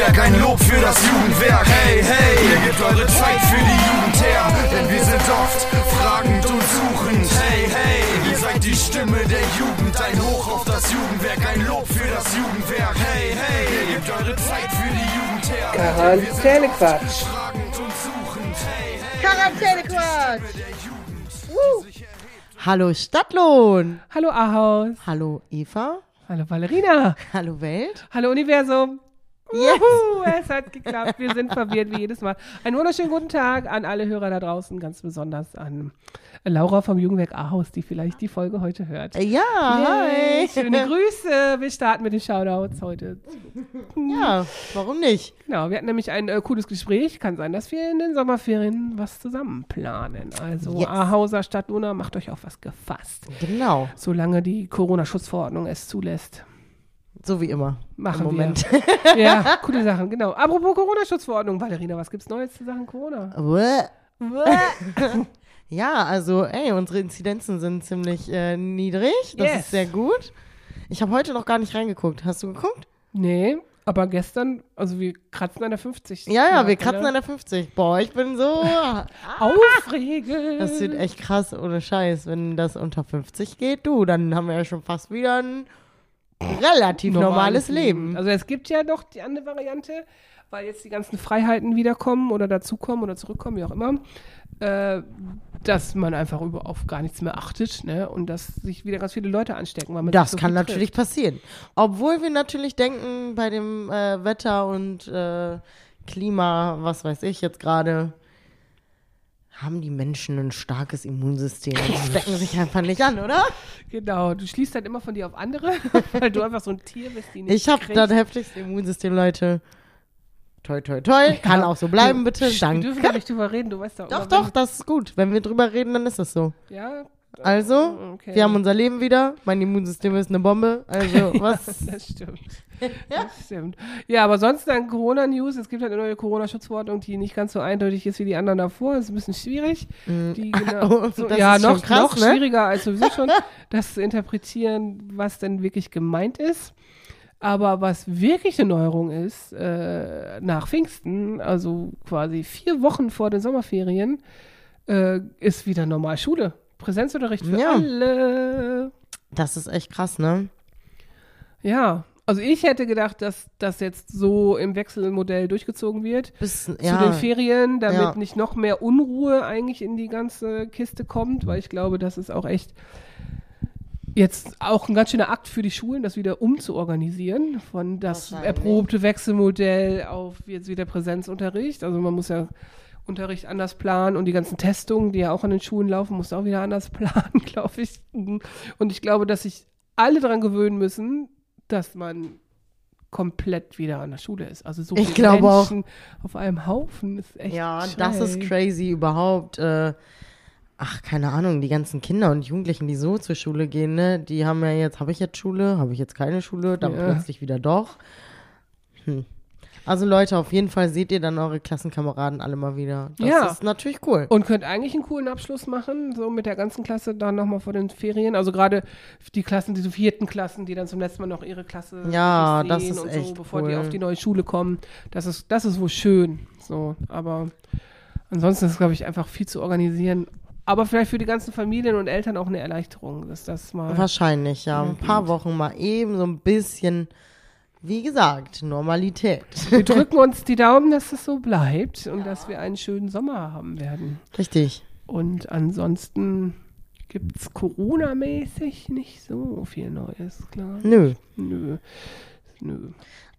Jugendwerk, ein Lob für das Jugendwerk. Hey, hey, ihr gebt eure Zeit für die Jugend her, denn wir sind oft fragend und suchend. Hey, hey, ihr seid die Stimme der Jugend, ein Hoch auf das Jugendwerk, ein Lob für das Jugendwerk. Hey, hey, ihr gebt eure Zeit für die Jugend her. Quarantänequatsch. Quarantänequatsch. Hallo Stadtlohn. Hallo Ahaus. Hallo Eva. Hallo Valerina. Hallo Welt. Hallo Universum. Yes. Juhu, es hat geklappt. Wir sind verwirrt wie jedes Mal. Einen wunderschönen guten Tag an alle Hörer da draußen, ganz besonders an Laura vom Jugendwerk Ahaus, die vielleicht die Folge heute hört. Ja, Yay, hi. Schöne Grüße. Wir starten mit den Shoutouts heute. Ja, warum nicht? Genau, wir hatten nämlich ein äh, cooles Gespräch. Kann sein, dass wir in den Sommerferien was zusammen planen. Also Yes. Ahauser Stadtlohner, macht euch auf was gefasst. Genau, Solange die Corona-Schutzverordnung es zulässt. So wie immer. Machen Im Moment. wir. Ja, coole Sachen, genau. Apropos Corona-Schutzverordnung, Valerina, was gibt's Neues zu Sachen Corona? ja, also, ey, unsere Inzidenzen sind ziemlich äh, niedrig. Das Yes. ist sehr gut. Ich habe heute noch gar nicht reingeguckt. Hast du geguckt? Nee, aber gestern, also wir kratzen an der 50. Ja, ja, wir kratzen ne? an der 50. Boah, ich bin so. Aufregend. Das wird echt krass, ohne Scheiß. Wenn das unter 50 geht, du, dann haben wir ja schon fast wieder ein relativ normales, Leben. Also es gibt ja noch die andere Variante, weil jetzt die ganzen Freiheiten wiederkommen oder dazukommen oder zurückkommen, wie auch immer, äh, dass man einfach über auf gar nichts mehr achtet, ne? Und dass sich wieder ganz viele Leute anstecken. Weil man Das so kann natürlich trifft. passieren. Obwohl wir natürlich denken, bei dem äh, Wetter und äh, Klima, was weiß ich jetzt gerade, haben die Menschen ein starkes Immunsystem und stecken sich einfach nicht an, oder? Genau, du schließt dann immer von dir auf andere, weil du einfach so ein Tier bist, die nicht Ich habe das heftigste Immunsystem, Leute. Toi, toi, toi. Kann auch so bleiben, bitte. Wir dürfen Danke. gar nicht drüber reden, du weißt doch. Doch, doch, das ist gut. Wenn wir drüber reden, dann ist das so. Ja, Also, okay. wir haben unser Leben wieder. Mein Immunsystem ist eine Bombe. Also, was? Das stimmt. Das stimmt. Ja, aber sonst dann Corona-News. Es gibt halt eine neue Corona-Schutzverordnung, die nicht ganz so eindeutig ist wie die anderen davor. Das ist ein bisschen schwierig. Die, genau, Oh, so, ja, noch, krass, noch ne? schwieriger als sowieso schon, das zu interpretieren, was denn wirklich gemeint ist. Aber was wirklich eine Neuerung ist, äh, nach Pfingsten, also quasi vier Wochen vor den Sommerferien, äh, ist wieder normal Schule. Präsenzunterricht für Ja. alle. Das ist echt krass, ne? Ja, also ich hätte gedacht, dass das jetzt so im Wechselmodell durchgezogen wird Bis, zu ja. den Ferien, damit Ja. nicht noch mehr Unruhe eigentlich in die ganze Kiste kommt, weil ich glaube, das ist auch echt jetzt auch ein ganz schöner Akt für die Schulen, das wieder umzuorganisieren von das erprobte Wechselmodell auf jetzt wieder Präsenzunterricht. Also man muss ja Unterricht anders planen und die ganzen Testungen, die ja auch an den Schulen laufen, muss auch wieder anders planen, glaube ich. Und ich glaube, dass sich alle daran gewöhnen müssen, dass man komplett wieder an der Schule ist. Also so Ich viele glaube auch. Menschen auf einem Haufen ist echt Ja, das ist schräg. crazy überhaupt. Äh, ach, keine Ahnung, die ganzen Kinder und Jugendlichen, die so zur Schule gehen, ne, die haben ja jetzt, habe ich jetzt Schule, habe ich jetzt keine Schule, dann Ja. plötzlich wieder doch. Hm. Also Leute, auf jeden Fall seht ihr dann eure Klassenkameraden alle mal wieder. Das Ja. ist natürlich cool. Und könnt eigentlich einen coolen Abschluss machen, so mit der ganzen Klasse dann nochmal vor den Ferien. Also gerade die Klassen, diese vierten Klassen, die dann zum letzten Mal noch ihre Klasse Ja, sehen das ist und so, echt bevor die cool. auf die neue Schule kommen. Das ist, das ist wohl schön. So, aber ansonsten ist es, glaube ich, einfach viel zu organisieren. Aber vielleicht für die ganzen Familien und Eltern auch eine Erleichterung, dass das mal. Wahrscheinlich, ja. Ein paar Wochen mal eben so ein bisschen, wie gesagt, Normalität. Wir drücken uns die Daumen, dass es so bleibt und dass wir einen schönen Sommer haben werden. Richtig. Und ansonsten gibt es Corona-mäßig nicht so viel Neues, klar. Nö. Nö. Nö.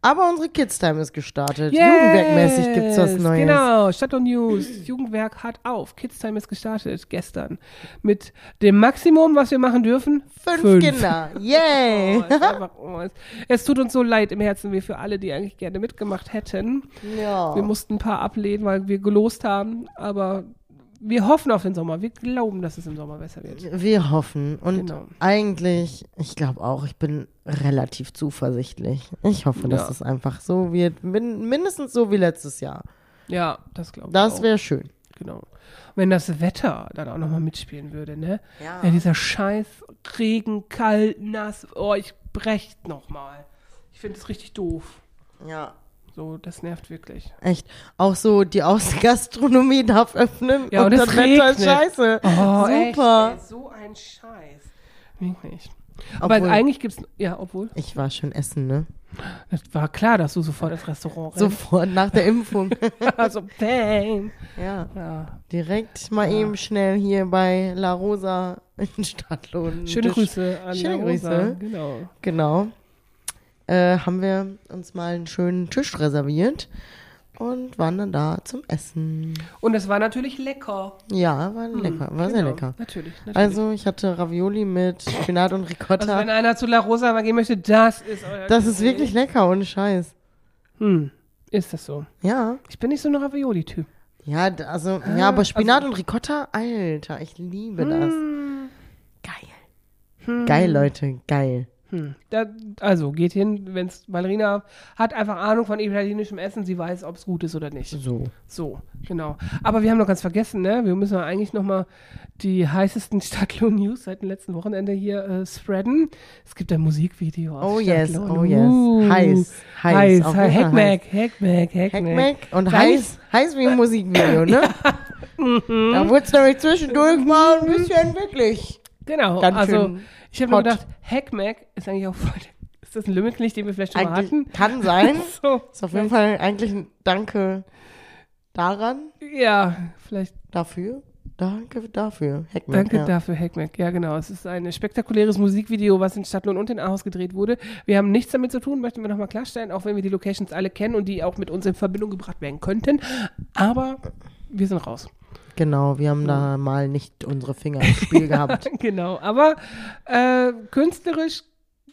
Aber unsere Kids-Time ist gestartet. Jugendwerkmäßig gibt's was Yes, Neues. Genau, und News. Jugendwerk hat auf. Kids Time ist gestartet gestern. Mit dem Maximum, was wir machen dürfen. Fünf, Kinder. Yay. Oh, es, ist einfach, oh, es, es tut uns so leid im Herzen, wie für alle, die eigentlich gerne mitgemacht hätten. ja. Wir mussten ein paar ablehnen, weil wir gelost haben. Aber wir hoffen auf den Sommer. Wir glauben, dass es im Sommer besser wird. Wir hoffen. Und Genau. eigentlich, ich glaube auch, ich bin relativ zuversichtlich. Ich hoffe, dass Ja. es einfach so wird. Min mindestens so wie letztes Jahr. Ja, das glaube ich Das wäre schön. Genau. Wenn das Wetter dann auch nochmal mitspielen würde, ne? Ja. Ja, dieser Scheiß, Regen, kalt, nass, oh, ich brecht nochmal. Ich finde es richtig doof. Ja. So, das nervt wirklich. Echt. Auch so, die Außengastronomie darf öffnen Ja, und es das Wetter ist regnet. scheiße. Oh, Super. Echt, ey, so ein Scheiß. Wirklich. Aber Obwohl- eigentlich gibt's, ja, obwohl, Ich war schon essen, ne? es war klar, dass du sofort ins Restaurant rennst. Sofort nach der Impfung. also, bang. ja. Ja. Direkt mal eben schnell hier bei La Rosa in Stadtlohn. Schöne Tisch- Grüße an Schöne La Rosa. Grüße. Genau. Genau. Äh, haben wir uns mal einen schönen Tisch reserviert und waren dann da zum Essen. Und es war natürlich lecker. Ja, war lecker, war sehr Genau, lecker. Natürlich, natürlich. Also ich hatte Ravioli mit Spinat und Also Ricotta. wenn einer zu La Rosa mal gehen möchte, das ist euer das ist König. wirklich lecker, ohne Scheiß. Hm, ist das so? Ja. Ich bin nicht so ein Ravioli-Typ. Ja, also, ja, aber Spinat also- und Ricotta, Alter, ich liebe das. Hm, Geil. Geil, Leute, geil. Hm. Da, also geht hin, wenn's Ballerina hat einfach Ahnung von italienischem Essen, sie weiß, ob es gut ist oder nicht. So. So, genau. Aber wir haben noch ganz vergessen, ne? Wir müssen ja eigentlich noch mal die heißesten Stadtlohn-News seit dem letzten Wochenende hier äh, spreaden. Es gibt ein Musikvideo aus Oh yes, Stadtlohn. oh yes. Uh, Heiß, heiß, heiß. jeden Fall Hackmack, Hackmack, Hackmack. Und heiß, heiß wie ein Musikvideo, ne? Mhm. Da wurde es nämlich zwischendurch mal ein bisschen wirklich. Genau, Ganz also schön ich habe mir gedacht, Hackmack ist eigentlich auch voll, ist das ein Limit, den wir vielleicht schon mal Eigentlich hatten? kann sein. So, Ist auf jeden Fall eigentlich ein Danke daran, ja, vielleicht dafür. Danke dafür. Hackmack, Danke ja. dafür, Hackmack. Ja, genau. Es ist ein spektakuläres Musikvideo, was in Stadtlohn und in Aarhus gedreht wurde. Wir haben nichts damit zu tun, möchten wir nochmal klarstellen, auch wenn wir die Locations alle kennen und die auch mit uns in Verbindung gebracht werden könnten. Aber wir sind raus. Genau, wir haben da mal nicht unsere Finger im Spiel gehabt. genau. Aber äh, künstlerisch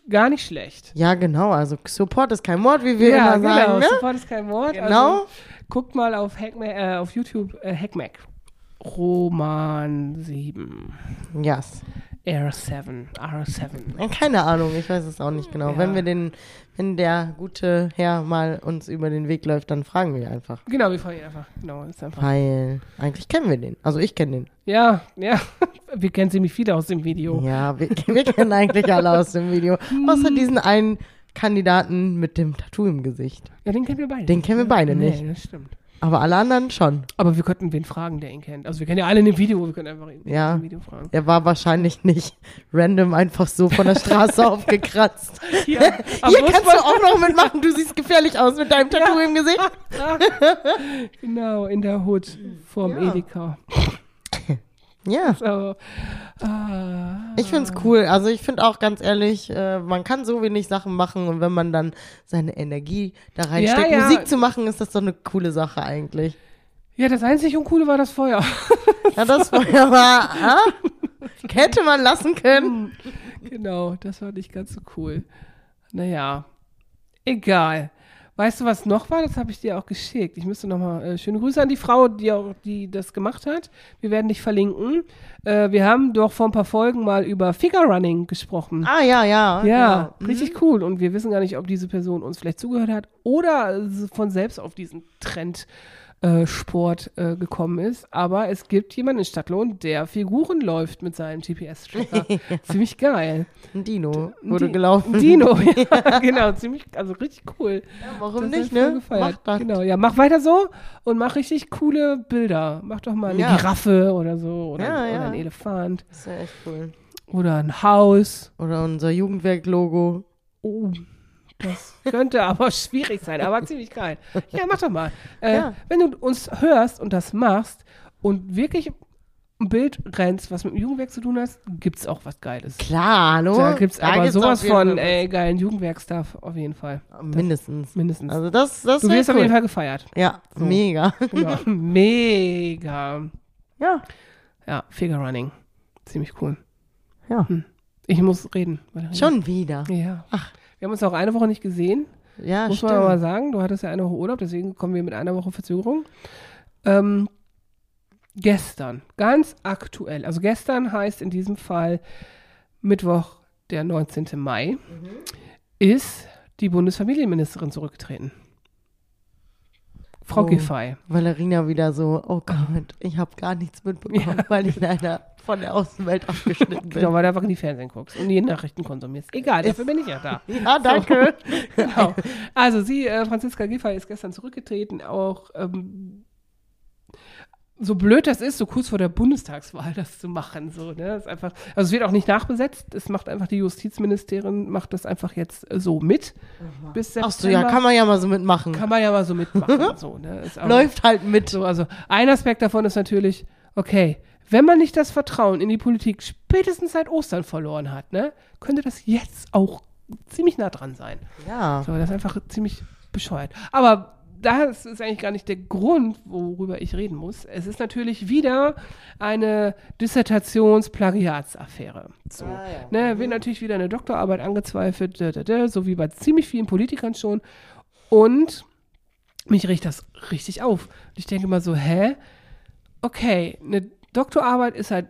gar nicht schlecht. Ja, genau, also Support ist kein Mord, wie wir ja, immer genau. sagen, ne? Support ist kein Wort. Genau. Also, guckt mal auf, Hackmack, äh, auf YouTube äh, Hackmack. Roman 7. Yes. R7. R7. Äh, Keine Ahnung, ich weiß es auch nicht genau. Ja. Wenn wir den, wenn der gute Herr mal uns über den Weg läuft, dann fragen wir einfach. Genau, wir fragen ihn einfach. Genau, ist einfach. Weil eigentlich kennen wir den. Also ich kenne den. Ja, ja. Wir kennen ziemlich viele aus dem Video. Ja, wir, wir kennen eigentlich alle aus dem Video. Außer diesen einen Kandidaten mit dem Tattoo im Gesicht. Ja, den kennen wir beide. Den kennen wir beide nee, nicht. das stimmt. Aber alle anderen schon. Aber wir könnten wen fragen, der ihn kennt. Also wir kennen ja alle in dem Video, wir können einfach ihn Ja. im Video fragen. Er war wahrscheinlich nicht random einfach so von der Straße aufgekratzt. Ja, Hier kannst du auch noch mitmachen. Du siehst gefährlich aus mit deinem Tattoo im Gesicht. Genau, in der Hut vorm Ja. Edeka. Ja. So. Ah. Ich find's cool. Also ich finde auch ganz ehrlich, äh, man kann so wenig Sachen machen und wenn man dann seine Energie da reinsteckt, Ja, ja. Musik zu machen, ist das doch eine coole Sache eigentlich. Ja, das einzig Uncoole war das Feuer. Ja, das vorher war, ah, hätte man lassen können. genau, das war nicht ganz so cool. Naja, egal. Weißt du, was noch war? Das habe ich dir auch geschickt. Ich müsste nochmal äh, schöne Grüße an die Frau, die auch die das gemacht hat. Wir werden dich verlinken. Äh, wir haben doch vor ein paar Folgen mal über Figure Running gesprochen. Ah, ja, ja. Ja, genau. richtig cool. Und wir wissen gar nicht, ob diese Person uns vielleicht zugehört hat oder von selbst auf diesen Trend äh, Sport äh, gekommen ist. Aber es gibt jemanden in Stadtlohn, der Figuren läuft mit seinem GPS-Tracker. Ziemlich geil. Ein Dino wurde Di- gelaufen. Dino, ja, genau. Ziemlich, also richtig cool. Warum Das nicht, ne? gefeiert. Macht das. Genau, ja, mach weiter so und mach richtig coole Bilder. Mach doch mal eine Ja. Giraffe oder so oder, Ja, oder ja. ein Elefant Das ist ja echt cool. oder ein Haus. Oder unser Jugendwerk-Logo. Oh, das könnte aber schwierig sein, aber ziemlich geil. Ja, mach doch mal. Äh, Ja. Wenn du uns hörst und das machst und wirklich ein Bild rennst, was mit dem Jugendwerk zu tun hast, gibt's auch was Geiles. Klar, hallo? Da gibt's aber gibt's sowas von ey, geilen Jugendwerk-Stuff auf jeden Fall. Mindestens. Mindestens. Also das, das du wirst cool. auf jeden Fall gefeiert. Ja, So. mega. Genau. Mega. Ja. Ja, Figure Running. Ziemlich cool. Ja. Ich muss reden. Schon wieder. Ja. Wir haben uns auch eine Woche nicht gesehen. Ja, Muss stimmt. man mal sagen, du hattest ja eine Woche Urlaub, deswegen kommen wir mit einer Woche Verzögerung. Ähm, gestern, ganz aktuell, also gestern heißt in diesem Fall Mittwoch, der 19. Mai, ist die Bundesfamilienministerin zurückgetreten. Frau Oh. Giffey. Valerina wieder so, oh Gott, ich habe gar nichts mitbekommen, weil ich leider von der Außenwelt abgeschnitten bin. Genau, weil du einfach in die Fernsehen guckst und die Nachrichten konsumierst. Egal, dafür bin ich ja da. Ja, danke. genau. Also sie, äh, Franziska Giffey, ist gestern zurückgetreten, auch ähm, so blöd das ist, so kurz vor der Bundestagswahl das zu machen. So, ne? Das ist einfach, also es wird auch nicht nachbesetzt, es macht einfach die Justizministerin, macht das einfach jetzt äh, so mit. Bis September. Ach so, ja, kann man ja mal so mitmachen. Kann man ja mal so mitmachen. so, ne? ist aber- Läuft halt mit. so, also ein Aspekt davon ist natürlich, okay, wenn man nicht das Vertrauen in die Politik spätestens seit Ostern verloren hat, ne, könnte das jetzt auch ziemlich nah dran sein. Ja. So, das ist einfach ziemlich bescheuert. Aber das ist eigentlich gar nicht der Grund, worüber ich reden muss. Es ist natürlich wieder eine Dissertationsplagiatsaffäre. So. Ah, ja. ne, wird natürlich wieder eine Doktorarbeit angezweifelt, so wie bei ziemlich vielen Politikern schon. Und mich riecht das richtig auf. Und ich denke mal so, hä? Okay, eine Doktorarbeit ist halt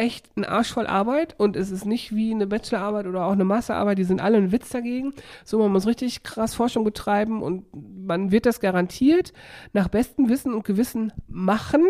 echt ein Arsch voll Arbeit und es ist nicht wie eine Bachelorarbeit oder auch eine Masterarbeit, die sind alle ein Witz dagegen. So, man muss richtig krass Forschung betreiben und man wird das garantiert nach bestem Wissen und Gewissen machen.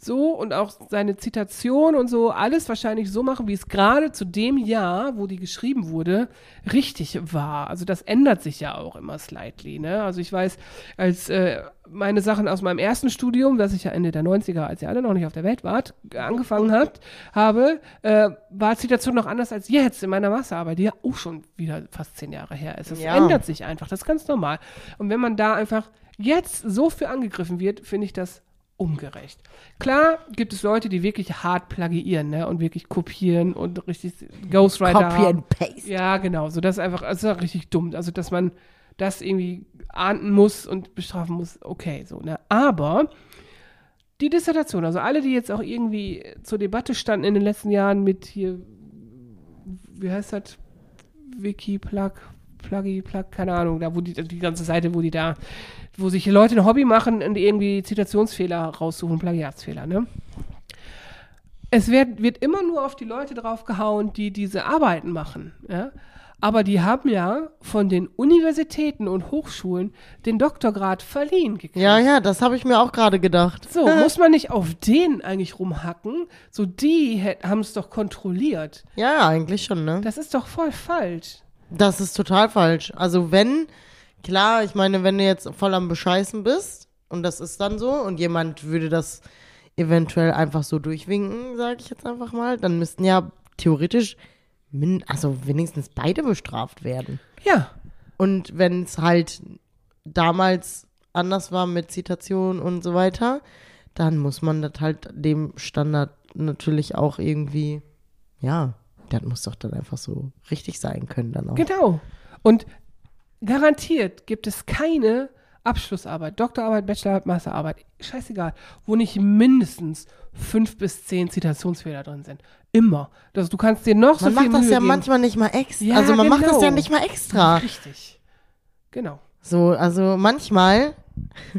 So und auch seine Zitation und so, alles wahrscheinlich so machen, wie es gerade zu dem Jahr, wo die geschrieben wurde, richtig war. Also das ändert sich ja auch immer slightly. Ne? Also ich weiß, als äh, meine Sachen aus meinem ersten Studium, das ich ja Ende der 90er, als ihr alle noch nicht auf der Welt wart, angefangen habt, habe, äh, war Zitation noch anders als jetzt in meiner Masterarbeit, die ja auch schon wieder fast zehn Jahre her ist. Es Ja. ändert sich einfach, das ist ganz normal. Und wenn man da einfach jetzt so für angegriffen wird, finde ich das ungerecht. Klar gibt es Leute, die wirklich hart plagiieren ne, und wirklich kopieren und richtig Ghostwriter Copy and paste. Ja, genau. So, das ist einfach, das ist auch richtig dumm. Also, dass man das irgendwie ahnden muss und bestrafen muss, okay, so, ne. Aber die Dissertation, also alle, die jetzt auch irgendwie zur Debatte standen in den letzten Jahren mit hier, wie heißt das? Wiki, Plug, Pluggy, Plug, keine Ahnung, da wo die, die ganze Seite, wo die da, wo sich Leute ein Hobby machen und irgendwie Zitationsfehler raussuchen, Plagiatsfehler, ne? Es wird, wird immer nur auf die Leute draufgehauen, die diese Arbeiten machen, ja? Aber die haben ja von den Universitäten und Hochschulen den Doktorgrad verliehen gekriegt. Ja, ja, das habe ich mir auch gerade gedacht. So, muss man nicht auf denen eigentlich rumhacken? So, die haben es doch kontrolliert. Ja, ja, eigentlich schon, ne? Das ist doch voll falsch. Das ist total falsch. Also wenn, klar, ich meine, wenn du jetzt voll am Bescheißen bist und das ist dann so und jemand würde das eventuell einfach so durchwinken, sage ich jetzt einfach mal, dann müssten ja theoretisch, min also wenigstens beide bestraft werden. Ja, Und wenn es halt damals anders war mit Zitation und so weiter, dann muss man das halt dem Standard natürlich auch irgendwie, ja, das muss doch dann einfach so richtig sein können dann auch. genau. Und garantiert gibt es keine Abschlussarbeit, Doktorarbeit, Bachelorarbeit, Masterarbeit, scheißegal, wo nicht mindestens fünf bis zehn Zitationsfehler drin sind. Immer. Das, du kannst dir noch Man so viel macht das Mühe ja geben. manchmal nicht mal extra. Ja, also man macht das genau. ja nicht mal extra. Richtig. Genau. So, also manchmal,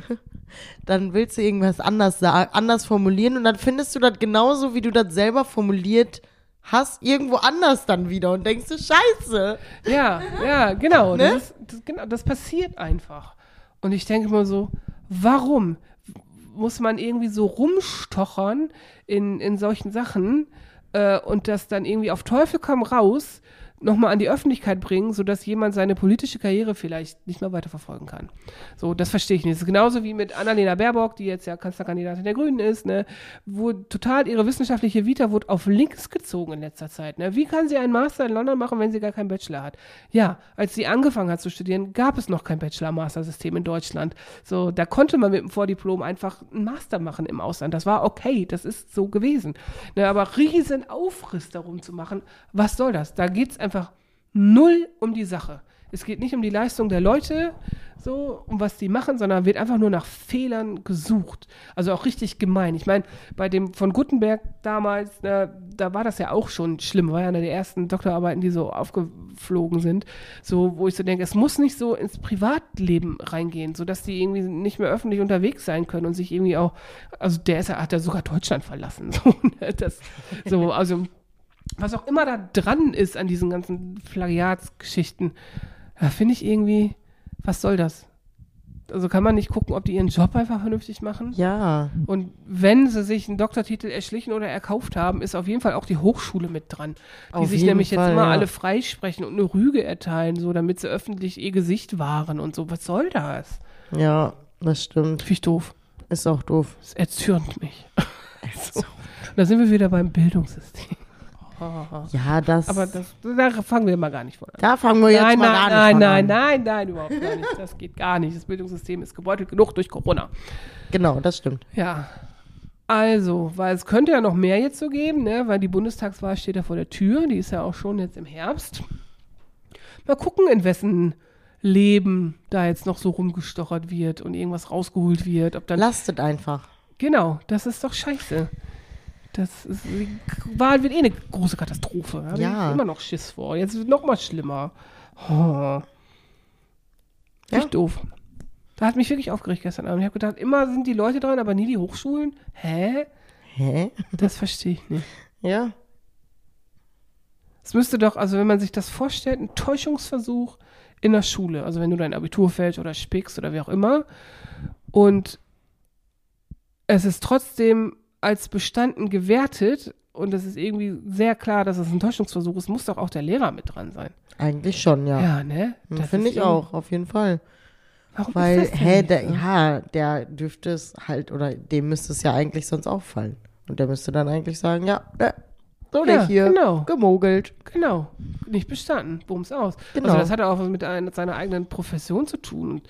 dann willst du irgendwas anders sagen, anders formulieren und dann findest du das genauso, wie du das selber formuliert hast, irgendwo anders dann wieder und denkst du, scheiße. Ja, ja, genau. Ne? Das, ist, das, genau. das passiert einfach. Und ich denke mal so, warum muss man irgendwie so rumstochern in, in solchen Sachen äh, und das dann irgendwie auf Teufel komm raus nochmal an die Öffentlichkeit bringen, sodass jemand seine politische Karriere vielleicht nicht mehr weiterverfolgen kann. So, das verstehe ich nicht. Das ist genauso wie mit Annalena Baerbock, die jetzt ja Kanzlerkandidatin der Grünen ist, ne, wo total ihre wissenschaftliche Vita wurde auf links gezogen in letzter Zeit. Ne? Wie kann sie einen Master in London machen, wenn sie gar keinen Bachelor hat? Ja, als sie angefangen hat zu studieren, gab es noch kein Bachelor-Master-System in Deutschland. So, da konnte man mit dem Vordiplom einfach einen Master machen im Ausland. Das war okay, das ist so gewesen. Ne, aber riesen Aufriss darum zu machen, was soll das? Da geht es einfach null um die Sache. Es geht nicht um die Leistung der Leute, so, um was die machen, sondern wird einfach nur nach Fehlern gesucht. Also auch richtig gemein. Ich meine, bei dem von Gutenberg damals, ne, da war das ja auch schon schlimm. War ja eine der ersten Doktorarbeiten, die so aufgeflogen sind. So, wo ich so denke, es muss nicht so ins Privatleben reingehen, sodass die irgendwie nicht mehr öffentlich unterwegs sein können und sich irgendwie auch, also der ist ja, hat ja sogar Deutschland verlassen. So, ne, das, so also was auch immer da dran ist an diesen ganzen Plagiatsgeschichten, da finde ich irgendwie, was soll das? Also kann man nicht gucken, ob die ihren Job einfach vernünftig machen? Ja. Und wenn sie sich einen Doktortitel erschlichen oder erkauft haben, ist auf jeden Fall auch die Hochschule mit dran. Die Auf sich nämlich jetzt Fall, immer ja. alle freisprechen und eine Rüge erteilen, so damit sie öffentlich ihr Gesicht wahren und so. Was soll das? Ja, das stimmt. Finde ich doof. Ist auch doof. Es erzürnt mich. so. Da sind wir wieder beim Bildungssystem. Ja, das. Aber das, da fangen wir mal gar nicht an. da fangen wir jetzt Nein, mal nein, gar nein, nicht nein, an. nein, nein, überhaupt gar nicht. Das geht gar nicht. Das Bildungssystem ist gebeutelt genug durch Corona. Genau, das stimmt. Ja. Also, weil es könnte ja noch mehr jetzt so geben, ne? weil die Bundestagswahl steht ja vor der Tür. Die ist ja auch schon jetzt im Herbst. Mal gucken, in wessen Leben da jetzt noch so rumgestochert wird und irgendwas rausgeholt wird. Ob dann Lastet einfach. Genau, das ist doch scheiße. Das ist, die Wahl wird eh eine große Katastrophe. Da Ja. ich immer noch Schiss vor. Jetzt wird noch mal schlimmer. Oh. Ja. Echt doof. Da hat mich wirklich aufgeregt gestern Abend. Ich habe gedacht, immer sind die Leute dran, aber nie die Hochschulen. Hä? Hä? Das verstehe ich nicht. Ja. Es müsste doch, also wenn man sich das vorstellt, ein Täuschungsversuch in der Schule. Also wenn du dein Abitur fällst oder spickst oder wie auch immer. Und es ist trotzdem als bestanden gewertet und es ist irgendwie sehr klar, dass es ein Täuschungsversuch ist, muss doch auch der Lehrer mit dran sein. Eigentlich schon, ja. Ja, ne? Das Finde ich auch, auf jeden Fall. Warum Weil, ist das denn hä, der, so? ja, der dürfte es halt, oder dem müsste es ja eigentlich sonst auffallen. Und der müsste dann eigentlich sagen, ja, äh, so Ja, nicht hier. genau. Gemogelt. Genau, nicht bestanden, bums aus. Genau. Also das hat auch was mit ein- seiner eigenen Profession zu tun.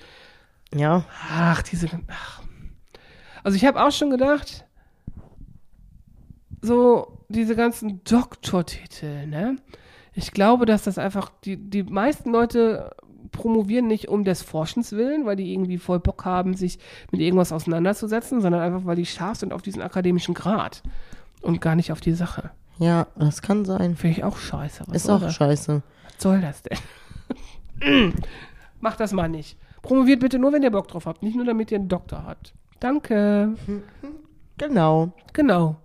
Ja. Ach, diese. Ach. Also ich habe auch schon gedacht, so diese ganzen Doktortitel, ne? Ich glaube, dass das einfach, die, die meisten Leute promovieren nicht um des Forschens willen, weil die irgendwie voll Bock haben, sich mit irgendwas auseinanderzusetzen, sondern einfach, weil die scharf sind auf diesen akademischen Grad und gar nicht auf die Sache. Ja, das kann sein. Finde ich auch scheiße. Was Ist auch das? scheiße. Was soll das denn? Macht das mal nicht. Promoviert bitte nur, wenn ihr Bock drauf habt, nicht nur damit ihr einen Doktor habt. Danke. Genau. Genau.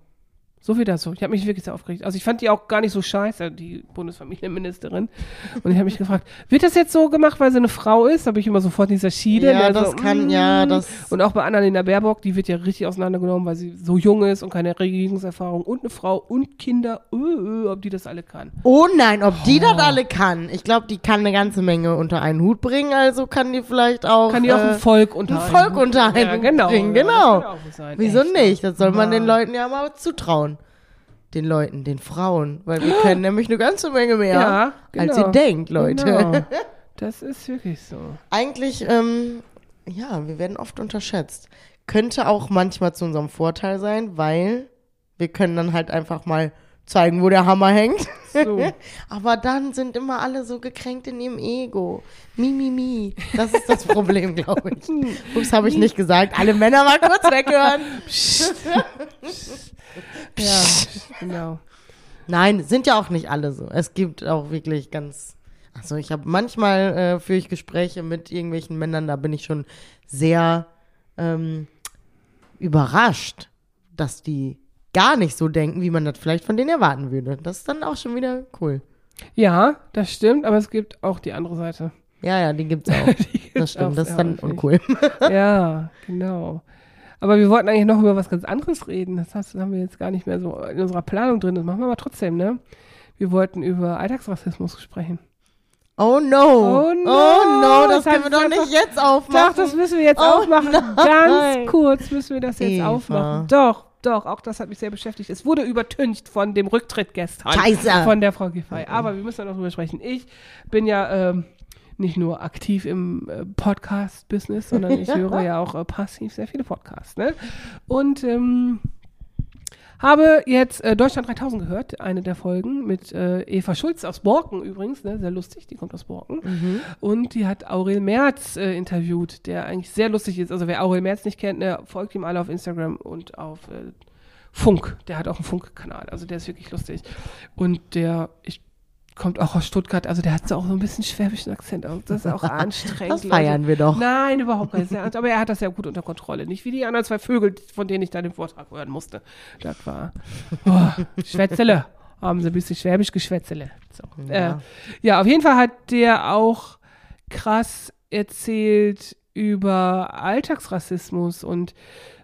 So viel dazu. Ich habe mich wirklich sehr aufgeregt. Also ich fand die auch gar nicht so scheiße, die Bundesfamilienministerin. Und ich habe mich gefragt, wird das jetzt so gemacht, weil sie eine Frau ist? Da bin ich immer sofort in dieser Schiene. Ja, ne, das so, kann, mm. ja, das. Und auch bei Annalena Baerbock, die wird ja richtig auseinandergenommen, weil sie so jung ist und keine Regierungserfahrung und eine Frau und Kinder. Äh, äh, ob die das alle kann. Oh nein, ob die Oh. das alle kann. Ich glaube, die kann eine ganze Menge unter einen Hut bringen, also kann die vielleicht auch. Kann die auch äh, ein Volk unter ein Volk unter einen ja, Hut genau, bringen, ja, genau. So sein. Wieso Echt. nicht? Das soll man den. Leuten ja mal zutrauen. Den Leuten, den Frauen. Weil wir können nämlich eine ganze Menge mehr, Ja, als genau. ihr denkt, Leute. Genau. Das ist wirklich so. Eigentlich, ähm, ja, wir werden oft unterschätzt. Könnte auch manchmal zu unserem Vorteil sein, weil wir können dann halt einfach mal zeigen, wo der Hammer hängt. So. Aber dann sind immer alle so gekränkt in ihrem Ego. Mi, mi, mi. Das ist das Problem, glaube ich. Ups, habe ich nicht gesagt. Alle Männer mal kurz weghören. Ja, genau. Nein, sind ja auch nicht alle so. Es gibt auch wirklich ganz. Also ich habe manchmal äh, führe ich Gespräche mit irgendwelchen Männern, da bin ich schon sehr ähm, überrascht, dass die gar nicht so denken, wie man das vielleicht von denen erwarten würde. Das ist dann auch schon wieder cool. Ja, das stimmt, aber es gibt auch die andere Seite. Ja, ja, die gibt's auch. Die gibt's Das stimmt, auch das ist dann uncool. Ja, genau. Aber wir wollten eigentlich noch über was ganz anderes reden. Das heißt, das haben wir jetzt gar nicht mehr so in unserer Planung drin. Das machen wir aber trotzdem, ne? Wir wollten über Alltagsrassismus sprechen. Oh no. Oh no, Oh no, das das können wir doch nicht jetzt aufmachen. Doch, das müssen wir jetzt Oh aufmachen. nein. Ganz kurz müssen wir das jetzt Eva. aufmachen. Doch, doch, auch das hat mich sehr beschäftigt. Es wurde übertüncht von dem Rücktritt gestern. Scheiße. Von der Frau Giffey. Aber wir müssen da noch drüber sprechen. Ich bin ja ähm, nicht nur aktiv im äh, Podcast-Business, sondern ich höre ja auch äh, passiv sehr viele Podcasts. Ne? Und ähm, habe jetzt äh, Deutschland 3000 gehört, eine der Folgen mit äh, Eva Schulz aus Borken übrigens, ne, sehr lustig, die kommt aus Borken. Und die hat Aurel Merz äh, interviewt, der eigentlich sehr lustig ist. Also wer Aurel Merz nicht kennt, der folgt ihm alle auf Instagram und auf äh, Funk. Der hat auch einen Funk-Kanal, also der ist wirklich lustig. Und der, ich kommt auch aus Stuttgart, also der hat so auch so ein bisschen schwäbischen Akzent. Also das ist auch anstrengend. Das feiern Leute. wir doch. Nein, überhaupt nicht. Aber er hat das ja gut unter Kontrolle. Nicht wie die anderen zwei Vögel, von denen ich da den Vortrag hören musste. Das war oh, Schwätzele. Haben sie ein bisschen schwäbisch geschwätzele. So. Ja. Äh, ja, auf jeden Fall hat der auch krass erzählt, über Alltagsrassismus und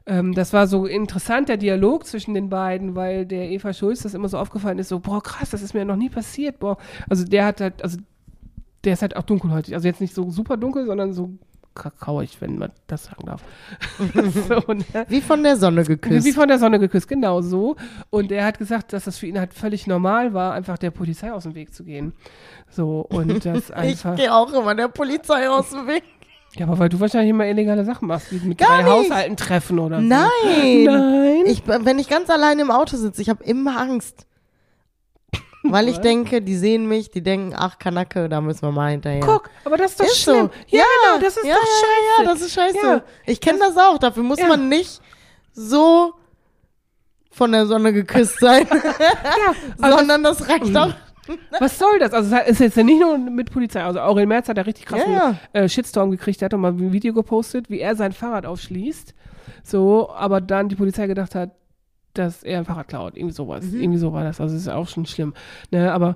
ähm, das war so interessant, der Dialog zwischen den beiden, weil der Eva Schulz das immer so aufgefallen ist, so, boah, krass, das ist mir noch nie passiert, boah. Also der hat halt, also der ist halt auch dunkelhäutig, also jetzt nicht so super dunkel, sondern so kakauig, wenn man das sagen darf. so, ne? Wie von der Sonne geküsst. Wie von der Sonne geküsst, genau so. Und er hat gesagt, dass das für ihn halt völlig normal war, einfach der Polizei aus dem Weg zu gehen. So, und das ich einfach. gehe auch immer der Polizei aus dem Weg. Ja, aber weil du wahrscheinlich immer illegale Sachen machst, wie mit Gar drei nicht. Haushalten treffen oder so. Nein. Nein. Ich, wenn ich ganz allein im Auto sitze, ich habe immer Angst. Weil ich denke, die sehen mich, die denken, ach, Kanacke, da müssen wir mal hinterher. Guck, aber das ist doch Ist schlimm. so. Ja, genau, das ist ja, doch ja, scheiße. Ja, ja, das ist scheiße. Ja. Ich kenne das auch. Dafür muss Ja. man nicht so von der Sonne geküsst sein, ja, sondern das reicht auch. was soll das? Also es ist jetzt ja nicht nur mit Polizei. Also Aurel Merz hat da richtig krassen Ja, Äh, Shitstorm gekriegt. Der hat doch mal ein Video gepostet, wie er sein Fahrrad aufschließt. So, aber dann die Polizei gedacht hat, dass er ein Fahrrad klaut. Irgendwie sowas. Mhm. Irgendwie so war das. Also es ist auch schon schlimm. Ne, aber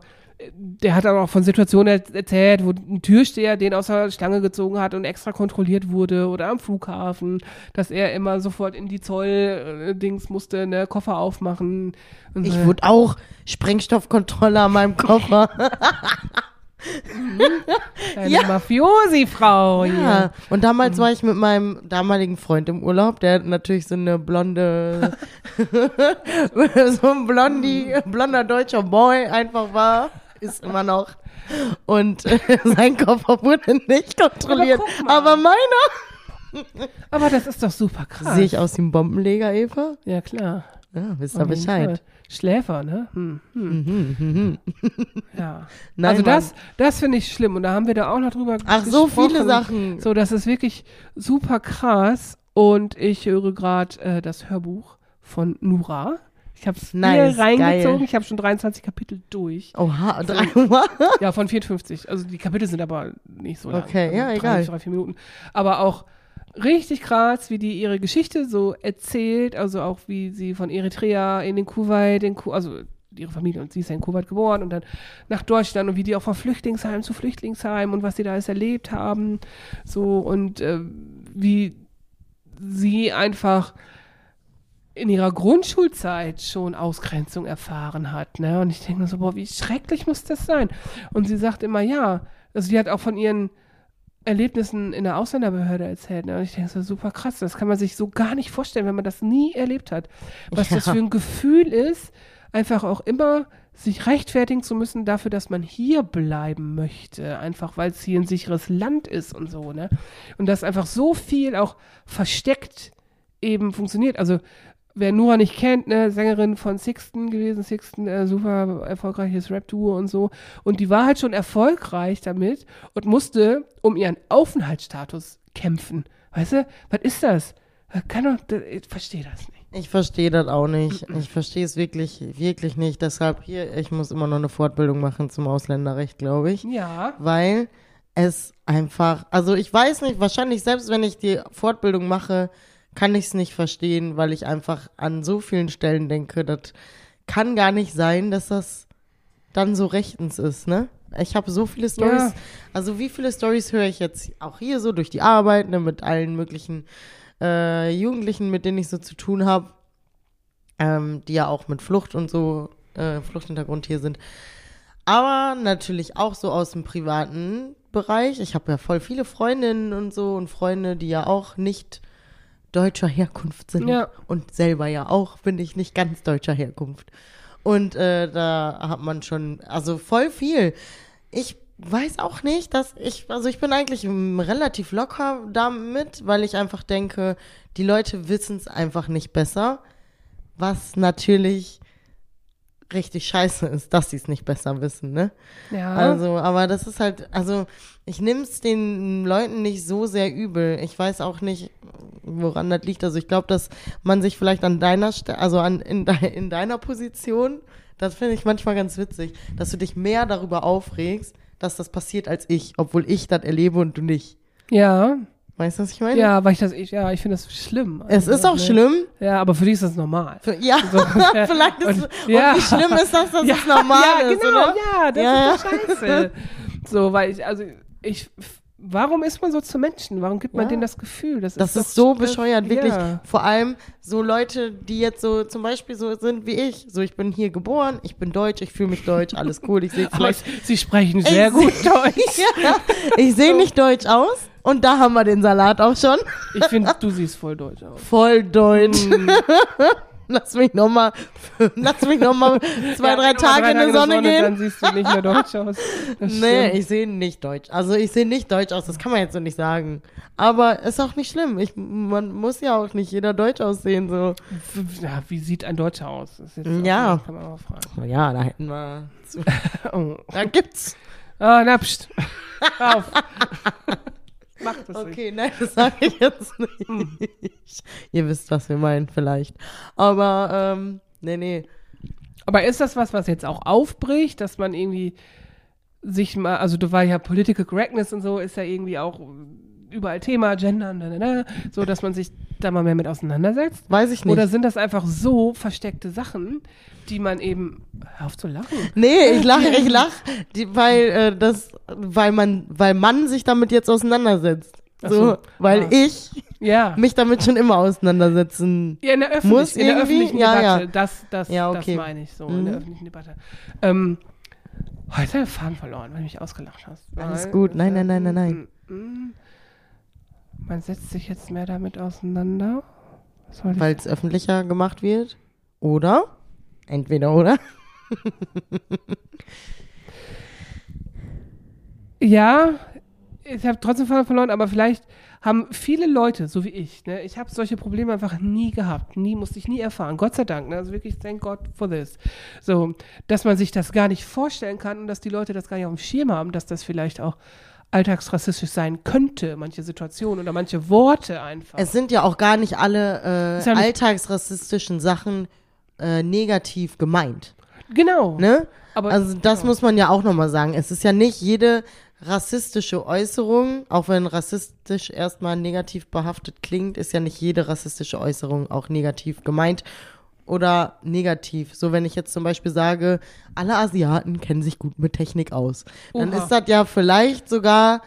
der hat dann auch von Situationen er erzählt, wo ein Türsteher den aus der Stange gezogen hat und extra kontrolliert wurde oder am Flughafen, dass er immer sofort in die Zoll-Dings musste, ne, Koffer aufmachen. Ich so. wurde auch Sprengstoffkontrolle an meinem Koffer. Eine Ja. Mafiosi-Frau Ja. hier. Und damals war ich mit meinem damaligen Freund im Urlaub, der hat natürlich so eine blonde, so ein blondi, blonder deutscher Boy einfach war, ist immer noch. Und äh, sein Koffer wurde nicht kontrolliert. Aber. Aber, meiner Aber das ist doch super krass. sehe ich aus dem Bombenleger, Eva. Ja, klar. Ja, wisst ihr Bescheid. Fall. Schläfer, ne? Hm, hm. Ja. Nein, also das, das finde ich schlimm. Und da haben wir da auch noch drüber Ach, so gesprochen. viele Sachen. So, das ist wirklich super krass. Und ich höre gerade äh, das Hörbuch von Nura. Ich habe es Nice, reingezogen. geil. Ich habe schon 23 Kapitel durch. Oha, dreimal. Ja, von 54. Also die Kapitel sind aber nicht so lang. Okay, also ja, drei, egal. Drei, vier Minuten. Aber auch richtig krass, wie die ihre Geschichte so erzählt. Also auch wie sie von Eritrea in den Kuwait, in Ku also ihre Familie und sie ist ja in Kuwait geboren und dann nach Deutschland und wie die auch von Flüchtlingsheim zu Flüchtlingsheim und was die da alles erlebt haben. So und äh, wie sie einfach in ihrer Grundschulzeit schon Ausgrenzung erfahren hat. Ne? Und ich denke mir so, boah, wie schrecklich muss das sein? Und sie sagt immer, ja, also die hat auch von ihren Erlebnissen in der Ausländerbehörde erzählt. Ne? Und ich denke so, super krass, das kann man sich so gar nicht vorstellen, wenn man das nie erlebt hat. Was das Ja. für ein Gefühl ist, einfach auch immer sich rechtfertigen zu müssen dafür, dass man hier bleiben möchte, einfach weil es hier ein sicheres Land ist und so, ne? Und dass einfach so viel auch versteckt eben funktioniert. Also wer Nora nicht kennt, ne, Sängerin von Sixten gewesen, Sixten, äh, super erfolgreiches Rap-Duo und so. Und die war halt schon erfolgreich damit und musste um ihren Aufenthaltsstatus kämpfen. Weißt du, was ist das? Kann doch, das- ich verstehe das nicht. Ich verstehe das auch nicht. Ich verstehe es wirklich, wirklich nicht. Deshalb hier, ich muss immer noch eine Fortbildung machen zum Ausländerrecht, glaube ich. Ja. Weil es einfach, also ich weiß nicht, wahrscheinlich selbst wenn ich die Fortbildung mache, kann ich es nicht verstehen, weil ich einfach an so vielen Stellen denke, das kann gar nicht sein, dass das dann so rechtens ist, ne? Ich habe so viele Stories, Ja. also wie viele Stories höre ich jetzt auch hier so durch die Arbeit, ne, mit allen möglichen äh, Jugendlichen, mit denen ich so zu tun habe, ähm, die ja auch mit Flucht und so, äh, Fluchthintergrund hier sind. Aber natürlich auch so aus dem privaten Bereich. Ich habe ja voll viele Freundinnen und so und Freunde, die ja auch nicht deutscher Herkunft sind. Ja. Und selber ja auch, bin ich nicht ganz deutscher Herkunft. Und äh, da hat man schon, also voll viel. Ich weiß auch nicht, dass ich, also ich bin eigentlich relativ locker damit, weil ich einfach denke, die Leute wissen es einfach nicht besser. Was natürlich richtig scheiße ist, dass sie es nicht besser wissen, ne? Ja. Also, aber das ist halt, also ich nimm's den Leuten nicht so sehr übel. Ich weiß auch nicht, woran das liegt. Also ich glaube, dass man sich vielleicht an deiner, also an, in, de in deiner Position, das finde ich manchmal ganz witzig, dass du dich mehr darüber aufregst, dass das passiert als ich, obwohl ich das erlebe und du nicht. ja. Weißt du, was ich meine? Ja, weil ich das, ich, ja, ich finde das schlimm. Es Also, ist auch ne? schlimm. Ja, aber für dich ist das normal. Für, ja, ja. vielleicht ist Und- und, ja. wie schlimm ist das, dass ja, es normal ja, ist, genau, oder? ja, das Ja, ist doch scheiße. so, weil ich, also ich warum ist man so zu Menschen? Warum gibt man Ja. denen das Gefühl? Das, Das ist, ist so bescheuert, wirklich. Ja. Vor allem so Leute, die jetzt so zum Beispiel so sind wie ich. So, ich bin hier geboren, ich bin deutsch, ich fühle mich deutsch, alles cool. Ich sehe vielleicht. sie sprechen sehr gut Deutsch. ja, ich sehe nicht deutsch aus. Und da haben wir den Salat auch schon. Ich finde, du siehst voll deutsch aus. Voll deutsch. Lass mich noch mal, lass mich noch mal zwei, Ja, drei Tage in die Sonne gehen. Dann siehst du nicht mehr deutsch aus. Das Nee, stimmt. ich sehe nicht deutsch. Also ich sehe nicht deutsch aus, das kann man jetzt so nicht sagen. Aber ist auch nicht schlimm. Ich, man muss ja auch nicht jeder deutsch aussehen. So. Ja, wie sieht ein Deutscher aus? Ja. Auch, kann man auch fragen. Na Ja, da hätten wir. Oh. Da gibt's. Ah, na, pst. Auf. Mach das nicht. Okay, nein, das sage ich jetzt nicht. Ihr wisst, was wir meinen, vielleicht. Aber, ähm, nee, nee. Aber ist das was, was jetzt auch aufbricht, dass man irgendwie sich mal, also du war ja Political Correctness und so, ist ja irgendwie auch überall Thema, Gender, na, na, na, so dass man sich da mal mehr mit auseinandersetzt? Weiß ich nicht. Oder sind das einfach so versteckte Sachen, die man eben, hör auf zu lachen. Nee, ich lache, ich lach, die, weil äh, das, weil man, weil man sich damit jetzt auseinandersetzt. So, so, weil ah. ich Ja. mich damit schon immer auseinandersetzen. Ja, in der, öffentlich, Muss in der öffentlichen Ja, Debatte. ja. Das, das, Ja, das okay. meine ich so, in der Mhm. öffentlichen Debatte. Ähm, heute Faden verloren, weil du mich ausgelacht hast. Alles Weil- gut. Nein, nein, nein, nein, nein. Man setzt sich jetzt mehr damit auseinander. Weil es öffentlicher gemacht wird. Oder? Entweder oder. Ja, ich habe trotzdem verloren, aber vielleicht haben viele Leute, so wie ich, ne, ich habe solche Probleme einfach nie gehabt, nie musste ich nie erfahren, Gott sei Dank, ne, also wirklich thank God for this. So, dass man sich das gar nicht vorstellen kann und dass die Leute das gar nicht auf dem Schirm haben, dass das vielleicht auch alltagsrassistisch sein könnte, manche Situationen oder manche Worte einfach. Es sind ja auch gar nicht alle äh, ja nicht- alltagsrassistischen Sachen äh, negativ gemeint. genau. Ne? Aber, Also das genau. muss man ja auch nochmal sagen. Es ist ja nicht jede rassistische Äußerung, auch wenn rassistisch erstmal negativ behaftet klingt, ist ja nicht jede rassistische Äußerung auch negativ gemeint oder negativ. So wenn ich jetzt zum Beispiel sage, alle Asiaten kennen sich gut mit Technik aus, dann Oha. ist das ja vielleicht sogar,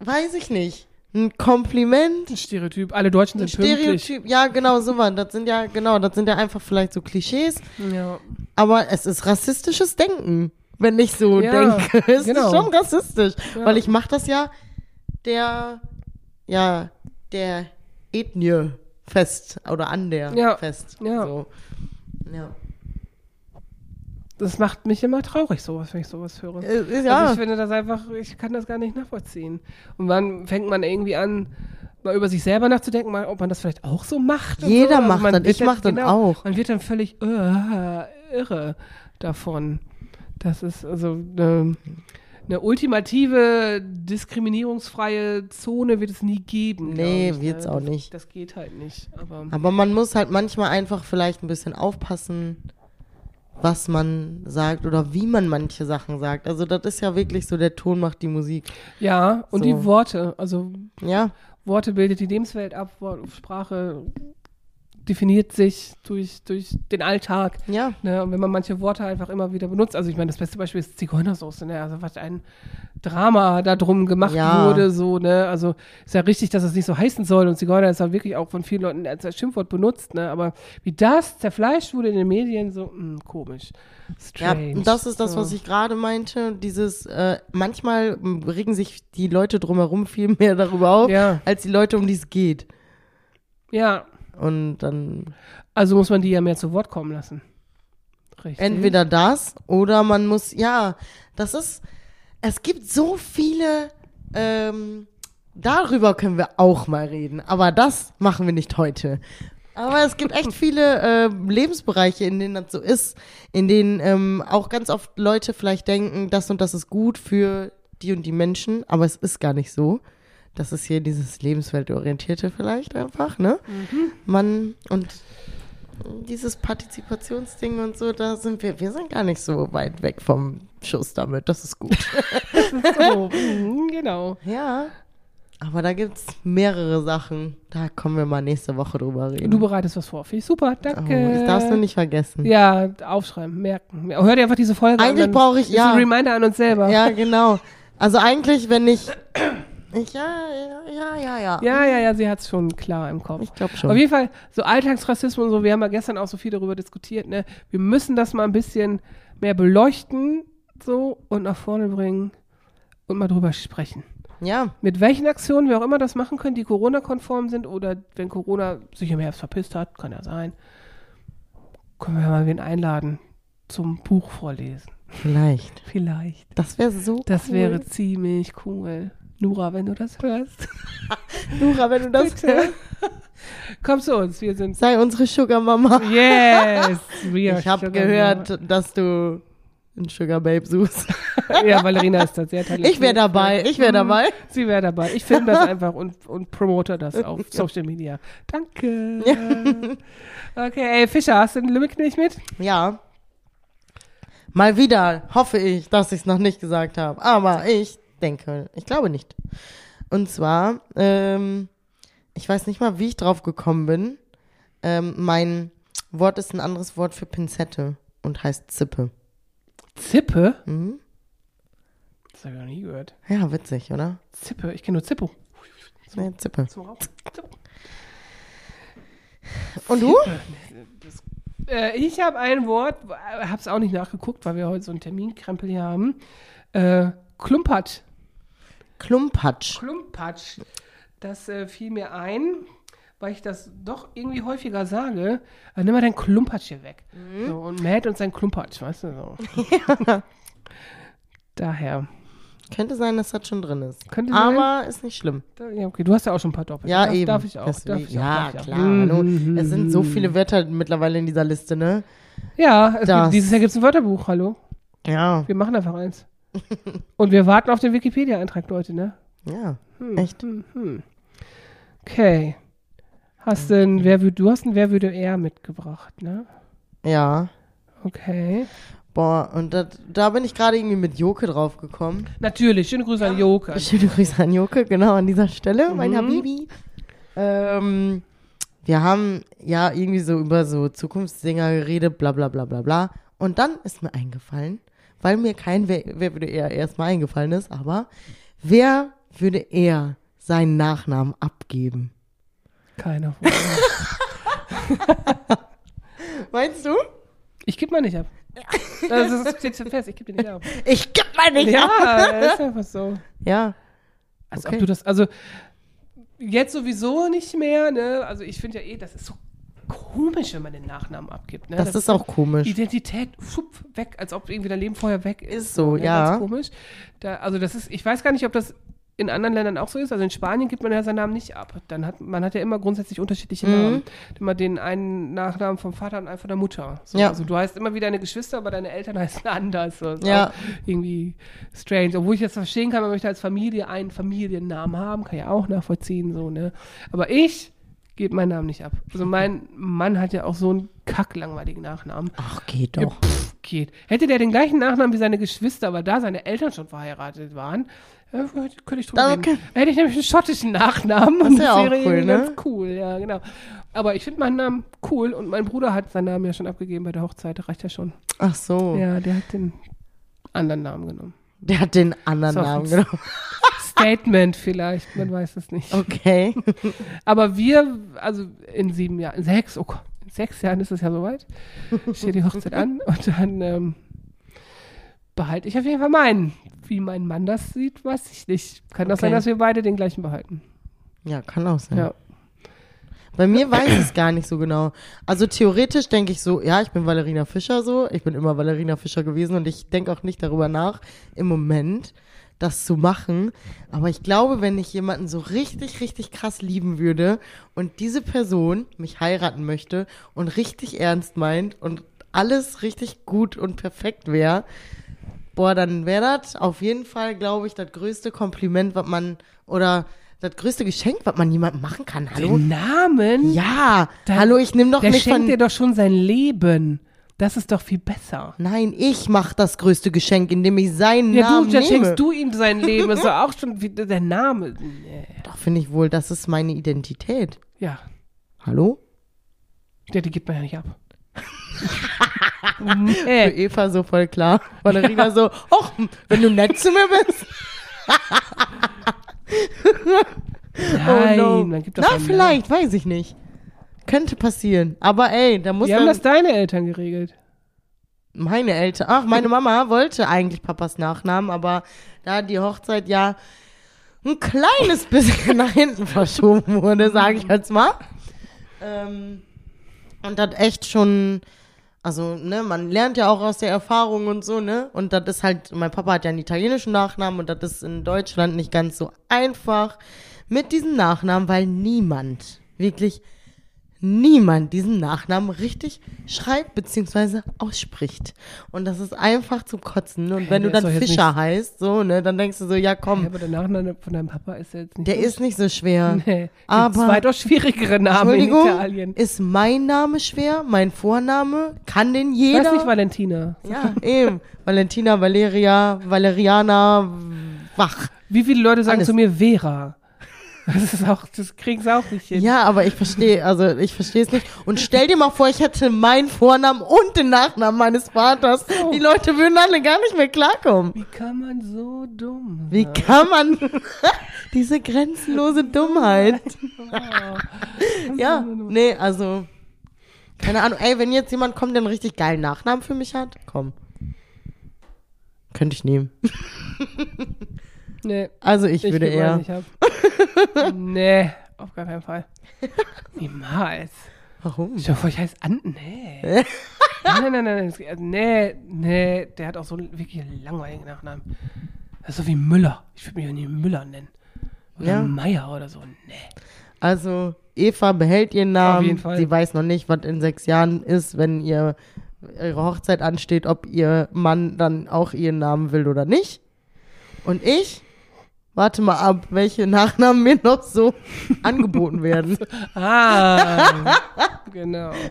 weiß ich nicht, ein Kompliment. ein Stereotyp, alle Deutschen sind pünktlich. Stereotyp, ja genau, so was. Das sind ja, genau, das sind ja einfach vielleicht so Klischees, Ja. aber es ist rassistisches Denken, wenn ich so Ja, denke. Es genau. ist schon rassistisch, Ja. weil ich mache das ja der, ja, der Ethnie fest oder an der Ja, fest. ja. So. ja. Das macht mich immer traurig, sowas, wenn ich sowas höre. Äh, Also ja. ich finde das einfach, ich kann das gar nicht nachvollziehen. Und dann fängt man irgendwie an, mal über sich selber nachzudenken, mal, ob man das vielleicht auch so macht. Jeder so. Also macht man das. Ich mach das auch. Man wird dann völlig äh, irre davon. Das ist also eine, eine ultimative diskriminierungsfreie Zone wird es nie geben. Nee, ich, wird's ne? auch das, nicht. Das geht halt nicht. Aber Aber man muss halt manchmal einfach vielleicht ein bisschen aufpassen, was man sagt oder wie man manche Sachen sagt. Also das ist ja wirklich so, der Ton macht die Musik. ja, und So. die Worte, also Ja, Worte bildet die Lebenswelt ab, Sprache definiert sich durch, durch den Alltag. ja. Ne? Und wenn man manche Worte einfach immer wieder benutzt, also ich meine, das beste Beispiel ist Zigeunersoße, ne? Also was ein Drama da drum gemacht Ja. wurde, so, ne? Also ist ja richtig, dass es nicht so heißen soll und Zigeuner ist halt wirklich auch von vielen Leuten als Schimpfwort benutzt, ne? Aber wie das zerfleischt wurde in den Medien, so, mh, komisch. Ja, Strange. und das ist das, so. was ich gerade meinte. Dieses, äh, manchmal regen sich die Leute drumherum viel mehr darüber auf, Ja. als die Leute, um die es geht. Ja, Und dann also muss man die ja mehr zu Wort kommen lassen. Richtig. entweder das oder man muss, ja, das ist, es gibt so viele, ähm, darüber können wir auch mal reden, aber das machen wir nicht heute. Aber es gibt echt viele äh, Lebensbereiche, in denen das so ist, in denen ähm, auch ganz oft Leute vielleicht denken, das und das ist gut für die und die Menschen, aber es ist gar nicht so. Das ist hier dieses Lebensweltorientierte vielleicht einfach, ne? Man und dieses Partizipationsding und so, da sind wir, wir sind gar nicht so weit weg vom Schuss damit. Das ist gut. so, mhm, genau. ja. Aber da gibt's mehrere Sachen. Da kommen wir mal nächste Woche drüber reden. Du bereitest was vor. Finde ich super, oh, danke. ich darf's nur nicht vergessen. Ja, aufschreiben, merken. Hör dir einfach diese Folge an. Eigentlich brauche ich- ist ja. ein Reminder an uns selber. Ja, genau. Also eigentlich, wenn ich. ich ja, ja, ja, ja, ja. Ja, ja, ja, sie hat es schon klar im Kopf. Ich glaube schon. Auf jeden Fall, so Alltagsrassismus und so, wir haben ja gestern auch so viel darüber diskutiert, ne? Wir müssen das mal ein bisschen mehr beleuchten, so, und nach vorne bringen und mal drüber sprechen. Ja, Mit welchen Aktionen wir auch immer das machen können, die Corona-konform sind oder wenn Corona sich im Herbst verpisst hat, kann ja sein, können wir mal wen einladen zum Buch vorlesen. vielleicht. Vielleicht. Das wäre so Das cool. wäre ziemlich cool. Nura, wenn du das hörst. Nora, wenn du das Bitte. hörst, Komm zu uns, wir sind. sei unsere Sugar Mama. Yes! wir Ich habe gehört, dass du einen Sugar Babe suchst. Mama. Ja, Valerina ist da sehr talentiert. Ich wäre dabei, ich wäre Mhm. dabei. Sie wäre dabei. Ich filme das einfach und, und promote das auf Social Media. Danke. Okay, ey, Fischer, hast du den Lümmelknilch mit? Ja. Mal wieder hoffe ich, dass ich es noch nicht gesagt habe. Aber ich denke, ich glaube nicht. Und zwar, ähm, ich weiß nicht mal, wie ich drauf gekommen bin. Ähm, mein Wort ist ein anderes Wort für Pinzette und heißt Zippe. Zippe? Mhm. Das habe ich noch nie gehört. Ja, witzig, oder? Zippe, ich kenne nur Zippo. Nee, Zippe. Zum. Zippo. Und du? Äh, ich habe ein Wort, habe es auch nicht nachgeguckt, weil wir heute so einen Terminkrempel hier haben. Äh, Klumpatsch. Klumpatsch. Klumpatsch. Das äh, fiel mir ein, weil ich das doch irgendwie häufiger sage. Äh, nimm mal dein Klumpatsch hier weg. So, und Matt und sein Klumpatsch, weißt du so. Daher. Könnte sein, dass das schon drin ist. Könnte sein. Aber ist nicht schlimm. Ja, okay, du hast ja auch schon ein paar Doppel. Ja, darf, eben. Darf ich auch. Darf ich auch ja, darf ich auch. klar. Mhm, mhm, Es sind so mhm. viele Wörter mittlerweile in dieser Liste, ne? Ja, Das- gibt, dieses Jahr gibt es ein Wörterbuch, hallo. Ja, Wir machen einfach eins. Und wir warten auf den Wikipedia-Eintrag, Leute, ne? ja. Hm, Echt? Hm, hm. Okay. Hast du ein, wer du hast ein Wer würde er mitgebracht, ne? Ja. Okay. Boah, und dat, da bin ich gerade irgendwie mit Joke drauf gekommen. Natürlich, schöne Grüße an Joke. Schöne Grüße an Joke, genau an dieser Stelle, mein Mhm. Habibi. Ähm, wir haben ja irgendwie so über so Zukunftsdinger geredet, bla bla bla bla bla. Und dann ist mir eingefallen, weil mir kein Wer, wer würde er erstmal eingefallen ist, aber wer würde er seinen Nachnamen abgeben? Keiner. Meinst du? Ich gebe mal nicht ab. Das steht schon fest, ich gebe dir nicht ab. Ich geb mal nicht Ja, ab. das ist einfach so. Ja. Als Okay. ob du das, also jetzt sowieso nicht mehr, ne? Also ich finde ja eh, das ist so komisch, wenn man den Nachnamen abgibt, ne? Das, ist auch komisch. Identität schupf, weg, als ob irgendwie dein Leben vorher weg ist. Ist so, ne? ja. Ganz komisch. Da, also das ist, ich weiß gar nicht, ob das in anderen Ländern auch so ist. Also in Spanien gibt man ja seinen Namen nicht ab. Dann hat man hat ja immer grundsätzlich unterschiedliche Mhm. Namen. Immer den einen Nachnamen vom Vater und einen von der Mutter. So, Ja. Also du heißt immer wie deine Geschwister, aber deine Eltern heißen anders. So, Ja. irgendwie strange. Obwohl ich jetzt verstehen kann, man möchte als Familie einen Familiennamen haben, kann ja auch nachvollziehen, so, ne? Aber ich gebe meinen Namen nicht ab. Also mein Mann hat ja auch so einen kacklangweiligen Nachnamen. Ach, geht Ja, doch. pff, geht. Hätte der den gleichen Nachnamen wie seine Geschwister, aber da seine Eltern schon verheiratet waren, äh, könnte ich drüber reden. okay. Hätte ich nämlich einen schottischen Nachnamen Das und auch wäre cool, ne? ganz cool, ja, genau. Aber ich finde meinen Namen cool und mein Bruder hat seinen Namen ja schon abgegeben bei der Hochzeit, reicht ja schon. Ach so. Ja, der hat den anderen Namen genommen. Der hat den anderen Namen genommen. Statement vielleicht, man weiß es nicht. Okay. Aber wir, also in sieben Jahren, in sechs, oh Gott, in sechs Jahren ist es ja soweit, steht die Hochzeit an und dann ähm, behalte ich auf jeden Fall meinen. Wie mein Mann das sieht, weiß ich nicht. Kann das Okay. sein, dass wir beide den gleichen behalten. Ja, kann auch sein. Ja. Bei mir weiß ich es gar nicht so genau. Also theoretisch denke ich so, ja, ich bin Valerina Fischer so. Ich bin immer Valerina Fischer gewesen und ich denke auch nicht darüber nach, im Moment das zu machen. Aber ich glaube, wenn ich jemanden so richtig, richtig krass lieben würde und diese Person mich heiraten möchte und richtig ernst meint und alles richtig gut und perfekt wäre, boah, dann wäre das auf jeden Fall, glaube ich, das größte Kompliment, was man, oder das größte Geschenk, was man jemandem machen kann. Hallo? Den Namen? Ja, Da- hallo, ich nehme doch Der nicht schenkt von. dir doch schon sein Leben. Das ist doch viel besser. Nein, ich mache das größte Geschenk, indem ich seinen Ja, Namen du, dann nehme. schenkst du ihm sein Leben. Ist doch auch schon wie der Name. Nee. Doch finde ich wohl, das ist meine Identität. Ja, Hallo? ja, die gibt man ja nicht ab. Für nee. Eva so voll klar. Valerina so, ach, wenn du nett zu mir bist. Nein, oh no. man gibt doch Na, vielleicht, weiß ich nicht. Könnte passieren. Aber ey, da muss Wie haben das deine Eltern geregelt? meine Eltern. Ach, meine Mama wollte eigentlich Papas Nachnamen, aber da die Hochzeit ja ein kleines bisschen nach hinten verschoben wurde, sage ich jetzt mal. Ähm, und das echt schon, also, ne, man lernt ja auch aus der Erfahrung und so, ne? Und das ist halt, mein Papa hat ja einen italienischen Nachnamen und das ist in Deutschland nicht ganz so einfach mit diesem Nachnamen, weil niemand, wirklich niemand diesen Nachnamen richtig schreibt beziehungsweise ausspricht. Und das ist einfach zum Kotzen. Und wenn der du ist dann doch Fischer heißt, so, ne, dann denkst du so, ja komm, Ja, aber der Nachname von deinem Papa ist ja jetzt nicht. der so ist nicht so schwer. Nee, Aber- aber weitaus schwierigere Namen in Entschuldigung, Italien. ist mein Name schwer? Mein Vorname? Kann den Ich jeder? weiß nicht, Valentina. ja, eben. Valentina, Valeria, Valeriana, Wach. Wie viele Leute sagen Alles. zu mir Vera? Das ist auch, das kriegen sie auch nicht hin. Ja, aber ich verstehe, also ich verstehe es nicht. Und stell dir mal vor, ich hätte meinen Vornamen und den Nachnamen meines Vaters. Die Leute würden alle gar nicht mehr klarkommen. Wie kann man so dumm Wie kann man diese grenzenlose Dummheit? ja, nee, also keine Ahnung. Ey, wenn jetzt jemand kommt, der einen richtig geilen Nachnamen für mich hat, komm. Könnte ich nehmen. Nee, Also ich, ich würde eher. nee, auf gar keinen Fall. Niemals. Warum? Dir vor, ich heiße An. Nee. nein, nein, nein, nein. also, Nee, nee. Der hat auch so einen wirklich langweiligen Nachnamen. Das ist so wie Müller. Ich würde mich ja nie Müller nennen. Oder Ja. Meier oder so. Nee. Also Eva behält ihren Namen. Auf jeden Fall. Sie weiß noch nicht, was in sechs Jahren ist, wenn ihr ihre Hochzeit ansteht, ob ihr Mann dann auch ihren Namen will oder nicht. Und ich warte mal ab, welche Nachnamen mir noch so angeboten werden. Ah, genau.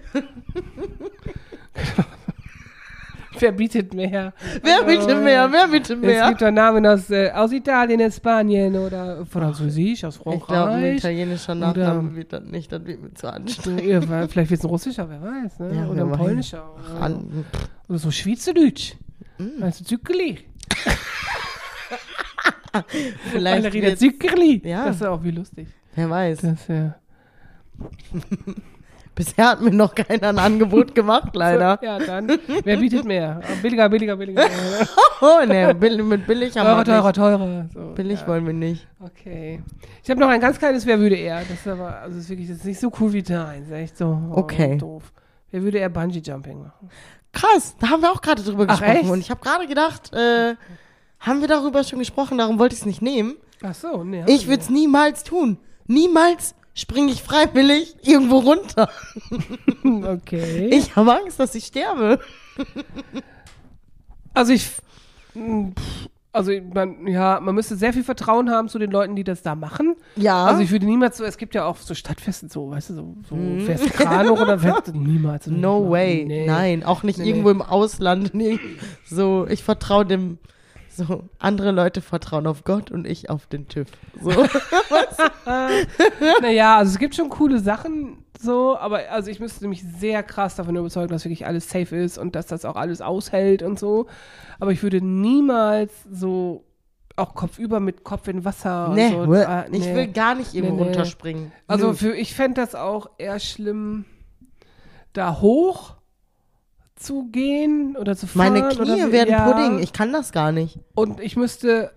Wer bietet mehr? Wer bitte mehr? Wer bitte Es mehr? gibt doch Namen aus, äh, aus Italien, Spanien oder Französisch, aus Ich glaube, ein Frankreich. italienischer Nachname wird das nicht, das wird mir zu anstrengend. Ja, vielleicht wird es ein russischer, wer weiß, ne? Ja, oder ein polnischer. Oder, oder so Schweizerdeutsch. Mm. Du, Zuckerli. vielleicht Ballerina wird, Zuckerli. Ja. Das ist auch wie lustig. wer weiß. Das ja. Bisher hat mir noch keiner ein Angebot gemacht, leider. Ja, dann. Wer bietet mehr? Ah, Billiger, billiger, billiger. Oh, ne, bill- mit billig haben teurer, wir teurer, nicht. teurer. So, Billig ja. wollen wir nicht. Okay. Ich habe noch ein ganz kleines Wer würde er. Das ist aber, also ist wirklich, ist nicht so cool wie dein. Das ist echt so oh, Okay. doof. Wer würde er Bungee Jumping machen? Krass, da haben wir auch gerade drüber Ach, gesprochen. echt? Und ich habe gerade gedacht, äh, haben wir darüber schon gesprochen, darum wollte ich es nicht nehmen. Ach so, nee. Ich würde es niemals tun. Niemals springe ich freiwillig irgendwo runter. Okay. Ich habe Angst, dass ich sterbe. Also ich, pff, also man, ja, man müsste sehr viel Vertrauen haben zu den Leuten, die das da machen. Ja. Also ich würde niemals so, es gibt ja auch so Stadtfesten, so, weißt du, so, so Fest Krano oder Fest, niemals. No Nee. way. Nee. Nein, auch nicht Nee, nee. irgendwo im Ausland. Nee. So, ich vertraue dem. So, andere Leute vertrauen auf Gott und ich auf den TÜV. So. Naja, also es gibt schon coole Sachen, so, aber also ich müsste mich sehr krass davon überzeugen, dass wirklich alles safe ist und dass das auch alles aushält und so. Aber ich würde niemals so auch kopfüber mit Kopf in Wasser nee, und so. ah, ich nee. will gar nicht irgendwo Nee, runterspringen. Also für, ich fände das auch eher schlimm, da hoch zu gehen oder zu fahren. Meine Knie oder, werden ja. Pudding. Ich kann das gar nicht. Und ich müsste,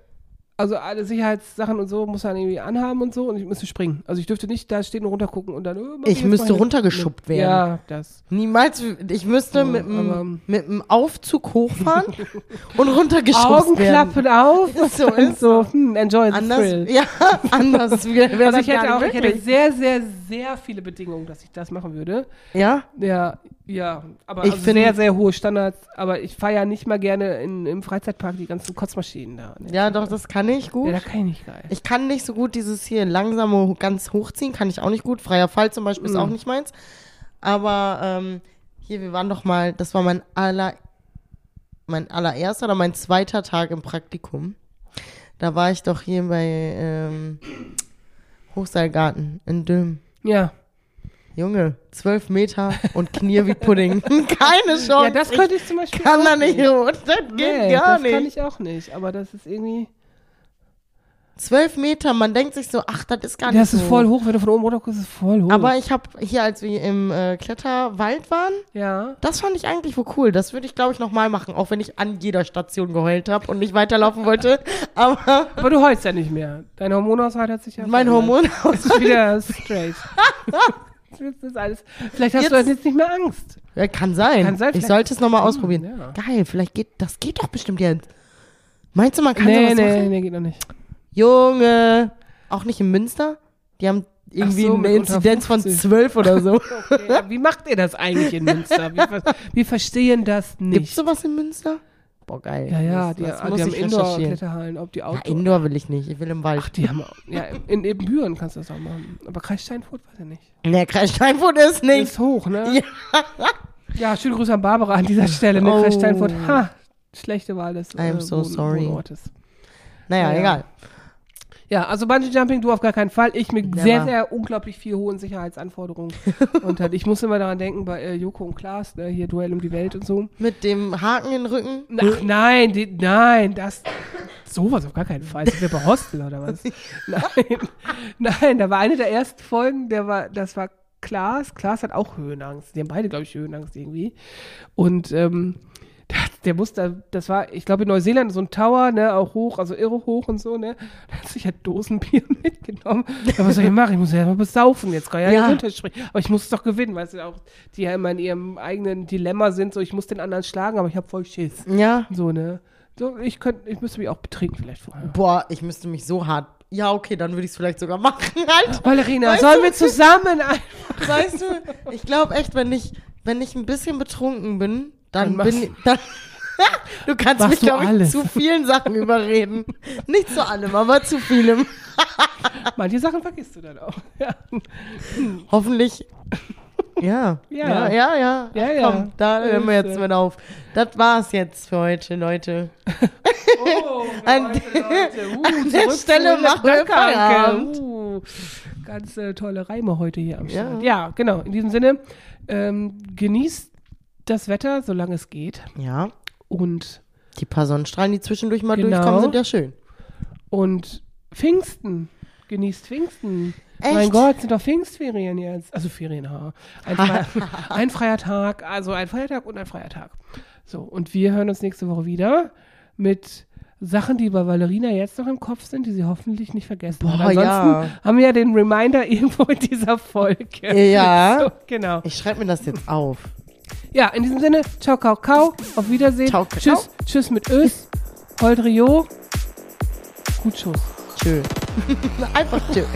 also alle Sicherheitssachen und so muss man irgendwie anhaben und so und ich müsste springen. Also ich dürfte nicht da stehen und runtergucken und dann. Oh, Ich jetzt müsste mal hin. runtergeschubbt werden. Ja, das. Niemals. Ich müsste Ja, mit, aber- dem, mit dem Aufzug hochfahren und runtergeschubst werden. Augenklappen auf Ist so, und ist so, hm, enjoy the Anders, thrill. ja, anders wär Also ich hätte auch, ich hätte sehr, sehr, sehr viele Bedingungen, dass ich das machen würde. Ja, Ja, ja, aber Ich also find- sehr, sehr hohe Standards. Aber ich fahre ja nicht mal gerne in, im Freizeitpark die ganzen Kotzmaschinen da. Ne? ja, doch, das kann ich gut. Ja, da kann ich nicht geil. Ich kann nicht so gut dieses hier langsame ganz hochziehen, kann ich auch nicht gut. Freier Fall zum Beispiel ist Mhm. auch nicht meins. Aber ähm, hier, wir waren doch mal, das war mein aller, mein allererster oder mein zweiter Tag im Praktikum. Da war ich doch hier bei ähm, Hochseilgarten in Dülm. Ja. Junge, zwölf Meter und Knie wie Pudding. Keine Chance. Ja, das könnte ich zum Beispiel kann da nicht hoch. Das geht Nee, gar das nicht. kann ich auch nicht. Aber das ist irgendwie. Zwölf Meter, man denkt sich so, ach, das ist gar nicht Das so. ist voll hoch, wenn du von oben runter guckst, ist es voll hoch. Aber ich habe hier, als wir im äh, Kletterwald waren, ja. das fand ich eigentlich wohl cool. Das würde ich, glaube ich, nochmal machen, auch wenn ich an jeder Station geheult habe und nicht weiterlaufen wollte. Aber Aber du heulst ja nicht mehr. Dein Hormonaushalt hat sich ja mein verändert. Hormon Es ist wieder straight. das ist alles. Vielleicht hast du Jetzt- jetzt nicht mehr Angst. Ja, kann sein. Kann sein, ich sollte es nochmal Hm, ausprobieren. ja. Geil, vielleicht geht, das geht doch bestimmt jetzt. Meinst du, man kann nee, sowas nee, machen? nee, geht noch nicht. Junge, auch nicht in Münster? Die haben irgendwie so, eine Inzidenz von 50. 12 oder so. Okay, wie macht ihr das eigentlich in Münster? Wir, wir verstehen das Gibt's nicht. sowas in Münster? Boah, geil. Ja, ja, das, die, das die muss haben ich recherchieren. Indoor-Kletterhallen, ob die Ja, Outdoor. Indoor will ich nicht. Ich will im Wald. Ach, die haben, ja, in Ebenbüren kannst du das auch machen. Aber Kreis Steinfurt weiß ich nicht. Ne, Kreis Steinfurt ist nicht. Ist hoch, ne? Ja. Ja, schöne Grüße an Barbara an dieser Stelle. Ne? Oh. Kreis Steinfurt, ha, schlechte Wahl des äh, I'm so sorry. Wohnortes. Naja, Ja, ja. egal. Ja, also Bungee Jumping, du auf gar keinen Fall. Ich mit Never. sehr, sehr unglaublich viel hohen Sicherheitsanforderungen. und halt, ich muss immer daran denken, bei äh, Joko und Klaas, ne, hier Duell um die Welt und so. Mit dem Haken in den Rücken. Ach nein, die, nein, das. Sowas auf gar keinen Fall. Sind wir bei Hostel oder was? nein, nein, da war eine der ersten Folgen, der war, das war Klaas. Klaas hat auch Höhenangst. Die haben beide, glaube ich, Höhenangst irgendwie. Und ähm, der, der musste, das war, ich glaube, in Neuseeland so ein Tower, ne, auch hoch, also irre hoch und so, ne. Da hat sich halt Dosenbier mitgenommen. Ja, was soll ich machen? Ich muss ja mal besaufen. Jetzt kann ja, Ja. nicht runterspringen. Aber ich muss es doch gewinnen, weißt du, auch, die ja immer in ihrem eigenen Dilemma sind, so, ich muss den anderen schlagen, aber ich habe voll Schiss. Ja. So, ne? So, ich könnte, ich müsste mich auch betrinken vielleicht vorher. Boah, ich müsste mich so hart. Ja, okay, dann würde ich es vielleicht sogar machen. Halt. Valerina, Weißt sollen du- wir zusammen ein Weißt du, ich glaube echt, wenn ich, wenn ich ein bisschen betrunken bin, dann, Dann machst bin ich. Dann, du kannst mich, glaube ich, alles. zu vielen Sachen überreden. Nicht zu allem, aber zu vielem. Manche Sachen vergisst du dann auch. Ja, Hoffentlich. Ja. Ja. Ja, ja, ja. Ja, ja. Komm, da hören wir jetzt äh, mit auf. Das war's jetzt für heute, Leute. Oh, An- an der Stelle machen wir Feierabend. Uh, ganz äh, tolle Reime heute hier am. Start. Ja, genau. In diesem Sinne, ähm, genießt das Wetter, solange es geht. Ja. Und, Die paar Sonnenstrahlen, die zwischendurch mal Genau. durchkommen, sind ja schön. und Pfingsten. Genießt Pfingsten. Echt? Mein Gott, sind doch Pfingstferien jetzt. Also Ferien, ha. Ein, freier, ein freier Tag, also ein Feiertag und ein freier Tag. So, und wir hören uns nächste Woche wieder mit Sachen, die bei Valerina jetzt noch im Kopf sind, die sie hoffentlich nicht vergessen Boah, hat. Ansonsten ja. haben wir ja den Reminder irgendwo in dieser Folge. Ja. So, genau. Ich schreibe mir das jetzt auf. Ja, in diesem Sinne, ciao, kau, kau. Auf Wiedersehen. Ciao, kakao. tschüss, tschüss mit Ös. Holdrio. Gut Schuss. Tschö. Einfach tschö.